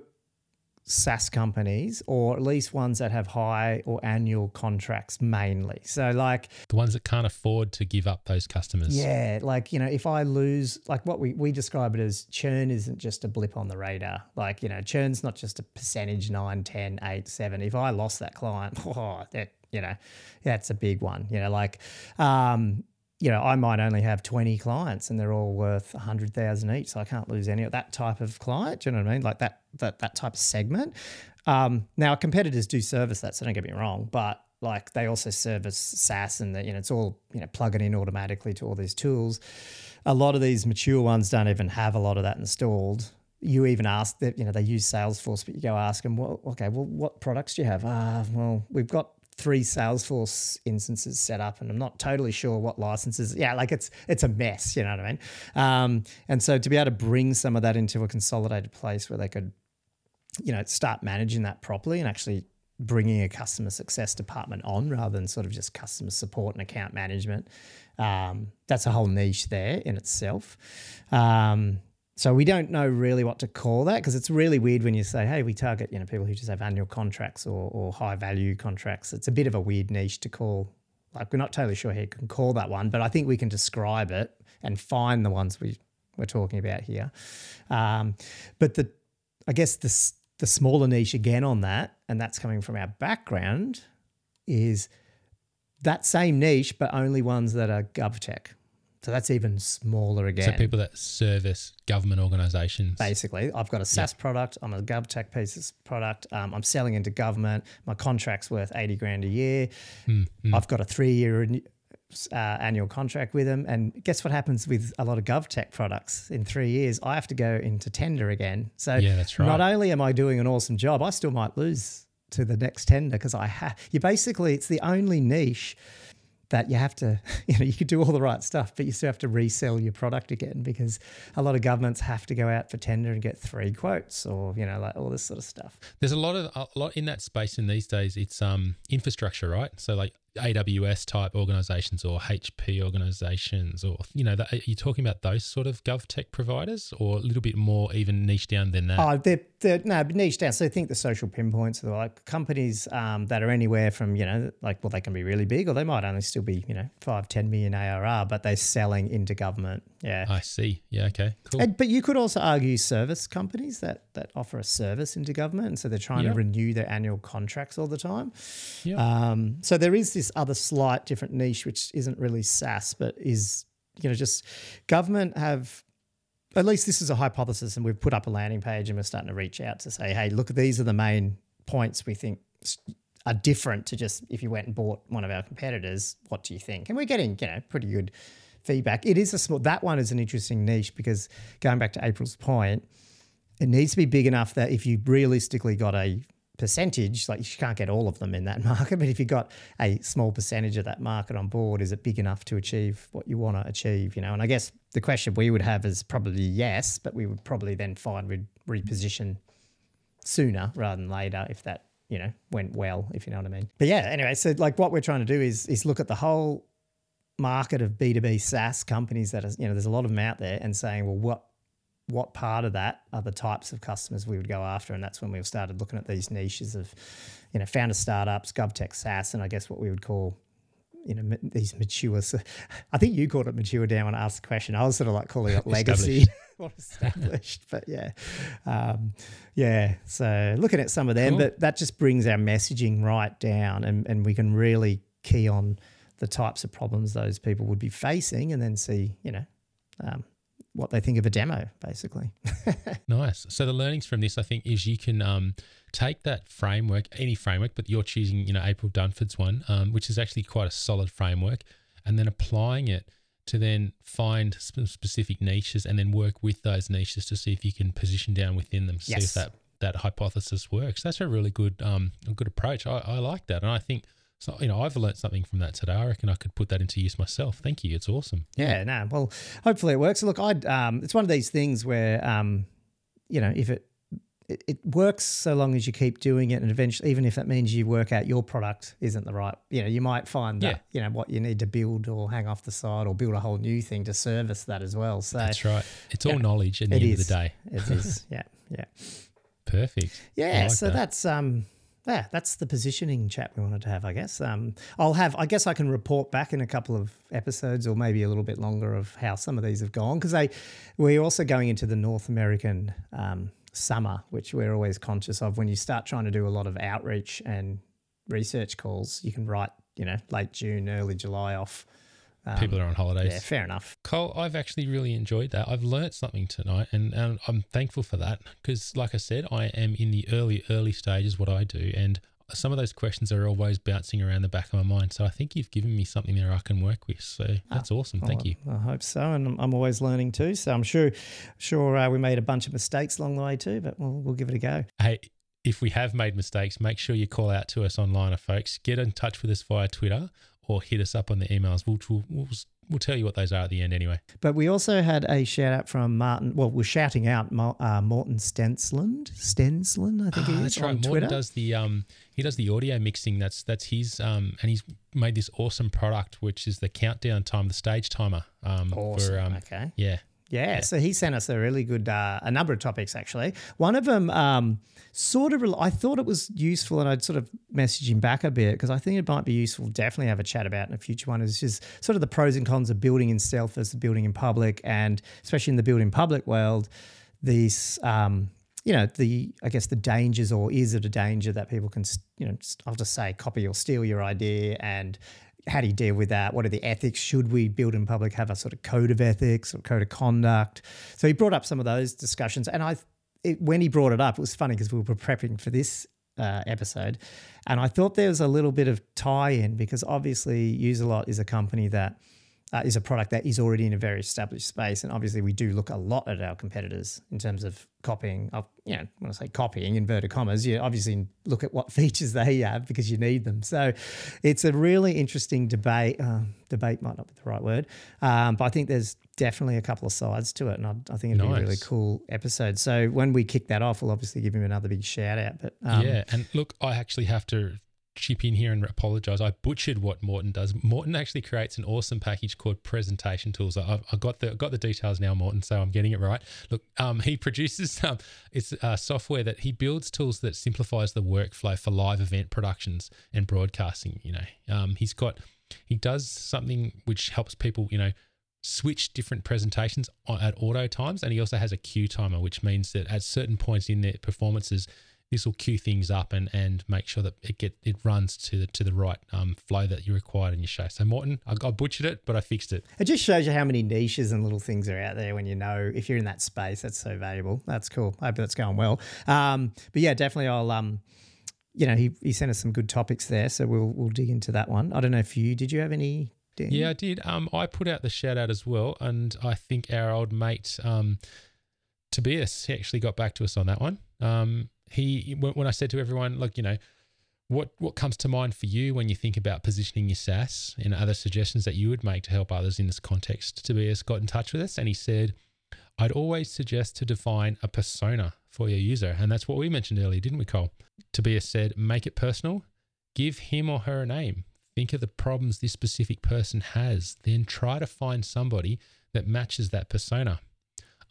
SaaS companies or at least ones that have high or annual contracts mainly. So like The ones that can't afford to give up those customers. yeah, like you know, if I lose like what we we describe it as churn isn't just a blip on the radar. Like, you know, churn's not just a percentage 9, 10, 8, 7. If I lost that client, oh, that you know, that's a big one. You know, like um you know, I might only have 20 clients and they're all worth 100,000 each. So I can't lose any of that type of client. Do you know what I mean? Like that, that, that type of segment. Um, now, competitors do service that, so don't get me wrong, but like they also service SaaS and, the, you know, it's all, you know, plug it in automatically to all these tools. A lot of these mature ones don't even have a lot of that installed. You even ask that, you know, they use Salesforce, but you go ask them, well, okay, well, what products do you have? Ah, well, we've got three Salesforce instances set up, and I'm not totally sure what licenses. Yeah, like it's it's a mess. You know what I mean? Um, and so to be able to bring some of that into a consolidated place where they could, you know, start managing that properly and actually bringing a customer success department on rather than sort of just customer support and account management. Um, that's a whole niche there in itself. Um, so we don't know really what to call that because it's really weird when you say, "Hey, we target you know people who just have annual contracts or, or high value contracts." It's a bit of a weird niche to call. Like we're not totally sure how you can call that one, but I think we can describe it and find the ones we we're talking about here. Um, but the I guess the the smaller niche again on that, and that's coming from our background, is that same niche, but only ones that are GovTech. So that's even smaller again. So people that service government organisations. Basically, I've got a SaaS product. I'm a GovTech piece of product. Um, I'm selling into government. My contract's worth eighty grand a year. Hmm, I've got a three-year uh, annual contract with them. And guess what happens with a lot of GovTech products? In three years, I have to go into tender again. So Yeah, that's right. not only am I doing an awesome job, I still might lose to the next tender because I have. You basically, it's the only niche that you have to, you know, you could do all the right stuff, but you still have to resell your product again because a lot of governments have to go out for tender and get three quotes or, you know, like all this sort of stuff. There's a lot of a lot in that space in these days. It's um infrastructure, right? So like AWS type organizations or HP organizations, or you know, that, are you talking about those sort of GovTech providers, or a little bit more even niche down than that? Oh, they're, they're no niche down. So I think the Social Pinpoints are like companies um, that are anywhere from, you know, like, well, they can be really big or they might only still be, you know, five, 10 million ARR, but they're selling into government. Yeah. I see. Yeah. Okay. Cool. And, but you could also argue service companies that that offer a service into government, and so they're trying Yeah. to renew their annual contracts all the time. Yeah. Um, so there is this other slight different niche, which isn't really SaaS, but is you know just government have. At least this is a hypothesis, and we've put up a landing page, and we're starting to reach out to say, hey, look, these are the main points we think are different to just if you went and bought one of our competitors. What do you think? And we're getting you know pretty good feedback. It is a small. That one is an interesting niche because going back to April's point, it needs to be big enough that if you realistically got a percentage, like you can't get all of them in that market, but if you've got a small percentage of that market on board, is it big enough to achieve what you want to achieve? You know, and I guess the question we would have is probably yes, but we would probably then find we'd reposition sooner rather than later if that you know went well if you know what i mean but yeah anyway so like what we're trying to do is is look at the whole market of b2b saas companies that are you know there's a lot of them out there and saying well what what part of that are the types of customers we would go after? And that's when we started looking at these niches of you know founder startups govtech saas and i guess what we would call you know these mature I think you called it mature down when i asked the question. I was sort of like calling it legacy. Or established but yeah. Um, yeah so looking at some of them Cool. but that just brings our messaging right down and, and we can really key on the types of problems those people would be facing, and then see, you know, um, what they think of a demo, basically. nice. So the learnings from this, I think, is you can um, take that framework, any framework, but you're choosing, you know, April Dunford's one, um, which is actually quite a solid framework, and then applying it to then find some specific niches and then work with those niches to see if you can position down within them, see Yes. if that that hypothesis works. That's a really good um, a good approach. I, I like that, and I think so. You know, I've learned something from that today. I reckon I could put that into use myself. Thank you. It's awesome. Yeah, no. Well, hopefully it works. Look, I um, it's one of these things where um, you know, if it, it it works so long as you keep doing it, and eventually, even if that means you work out your product isn't the right, you know, you might find that you know what you need to build or hang off the side or build a whole new thing to service that as well. So That's right. It's all yeah, knowledge at the end of the day. it is, yeah, yeah, Perfect. Yeah. like so that. that's um. Yeah, that's the positioning chat we wanted to have, I guess. Um, I'll have, I guess I can report back in a couple of episodes or maybe a little bit longer of how some of these have gone because they, we're also going into the North American um, summer, which we're always conscious of. When you start trying to do a lot of outreach and research calls, you can write, you know, late June, early July off. Um, People are on holidays. yeah, fair enough. Cole, I've actually really enjoyed that. I've learnt something tonight, and, and I'm thankful for that because, like I said, I am in the early, early stages what I do, and some of those questions are always bouncing around the back of my mind. So I think you've given me something there I can work with. So that's awesome. Thank Well, you. I hope so, and I'm, I'm always learning too. So I'm sure, sure uh, we made a bunch of mistakes along the way too, but we'll we'll give it a go. Hey, if we have made mistakes, make sure you call out to us online, folks. Get in touch with us via Twitter or hit us up on the emails. We'll, we'll, we'll, we'll tell you what those are at the end anyway. But we also had a shout out from Martin. Well, we're shouting out uh, Morten Stensland. Stensland, I think Ah, he is that's on right. Morten Twitter. does the um he does the audio mixing. That's that's his um and he's made this awesome product which is the countdown time, the stage timer. Um Awesome. for um okay. yeah. Yeah, so he sent us a really good, uh, a number of topics actually. One of them, um, sort of, I thought it was useful, and I'd sort of message him back a bit because I think it might be useful. Definitely have a chat about in a future one. Is just sort of the pros and cons of building in stealth as versus building in public, and especially in the building public world, these. Um, you know the I guess the dangers or is it a danger that people can you know I'll just say copy or steal your idea and how do you deal with that? What are the ethics? Should we build in public have a sort of code of ethics or code of conduct? So he brought up some of those discussions, and I, it, when he brought it up, it was funny because we were prepping for this uh, episode, and I thought there was a little bit of tie-in because obviously Userlot is a company that uh, is a product that is already in a very established space, and obviously we do look a lot at our competitors in terms of copying. Of you know, when I say copying inverted commas, you obviously look at what features they have because you need them. So it's a really interesting debate. Uh, debate might not be the right word, um, but I think there's definitely a couple of sides to it, and I, I think it'd be a really cool episode. So when we kick that off, we'll obviously give him another big shout out. But um, yeah. And look, I actually have to chip in here and apologize. I butchered what Morten does. Morten actually creates an awesome package called Presentation Tools. I, I got the got the details now, Morten, so I'm getting it right. Look, um, he produces um, it's uh, software that he builds tools that simplifies the workflow for live event productions and broadcasting. You know, um, he's got he does something which helps people, you know. Switch different presentations at auto times, and he also has a queue timer, which means that at certain points in their performances, this will queue things up and and make sure that it get it runs to the to the right um, flow that you required in your show. So Morten, I, I butchered it, but I fixed it. It just shows you how many niches and little things are out there when you know if you're in that space. That's so valuable. That's cool. I hope that's going well. Um, but yeah, definitely I'll um, you know, he, he sent us some good topics there, so we'll we'll dig into that one. I don't know if you did you have any Dan? Yeah, I did. Um, I put out the shout out as well, and I think our old mate um, Tobias he actually got back to us on that one. Um, he when, I said to everyone, look, you know, what what comes to mind for you when you think about positioning your SaaS and other suggestions that you would make to help others in this context? Tobias got in touch with us and he said, I'd always suggest to define a persona for your user, and that's what we mentioned earlier, didn't we, Cole? Tobias said, make it personal, give him or her a name. Think of the problems this specific person has, then try to find somebody that matches that persona.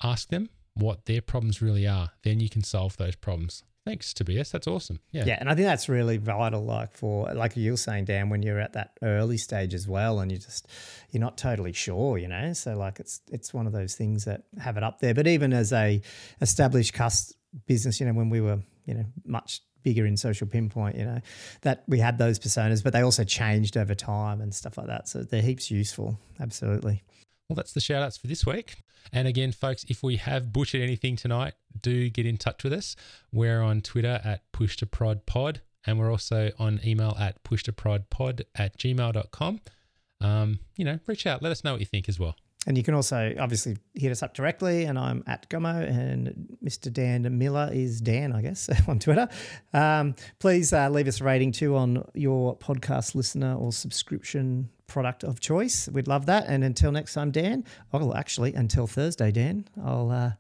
Ask them what their problems really are. Then you can solve those problems. Thanks, Tobias. That's awesome. Yeah. Yeah, and I think that's really vital. Like for like you were saying, Dan, when you're at that early stage as well, and you just you're not totally sure, you know. So like it's it's one of those things that have it up there. But even as a established cust business, you know, when we were you know much bigger in Social Pinpoint, you know, that we had those personas, but they also changed over time and stuff like that. So they're heaps useful. Absolutely. Well, that's the shout outs for this week. And again, folks, if we have butchered anything tonight, do get in touch with us. We're on Twitter at push to prod pod, and we're also on email at push to prod pod at gmail.com. Um, you know, reach out, let us know what you think as well. And you can also obviously hit us up directly, and I'm at Gummo, and Mr. Dan Miller is Dan, I guess, on Twitter. Um, please uh, leave us a rating too on your podcast listener or subscription product of choice. We'd love that. And until next time, Dan. Oh, actually, until Thursday, Dan. I'll. Uh,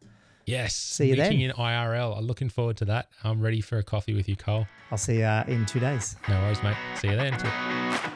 yes. See you meeting then. in IRL. I'm looking forward to that. I'm ready for a coffee with you, Cole. I'll see you uh, in two days. No worries, mate. See you then.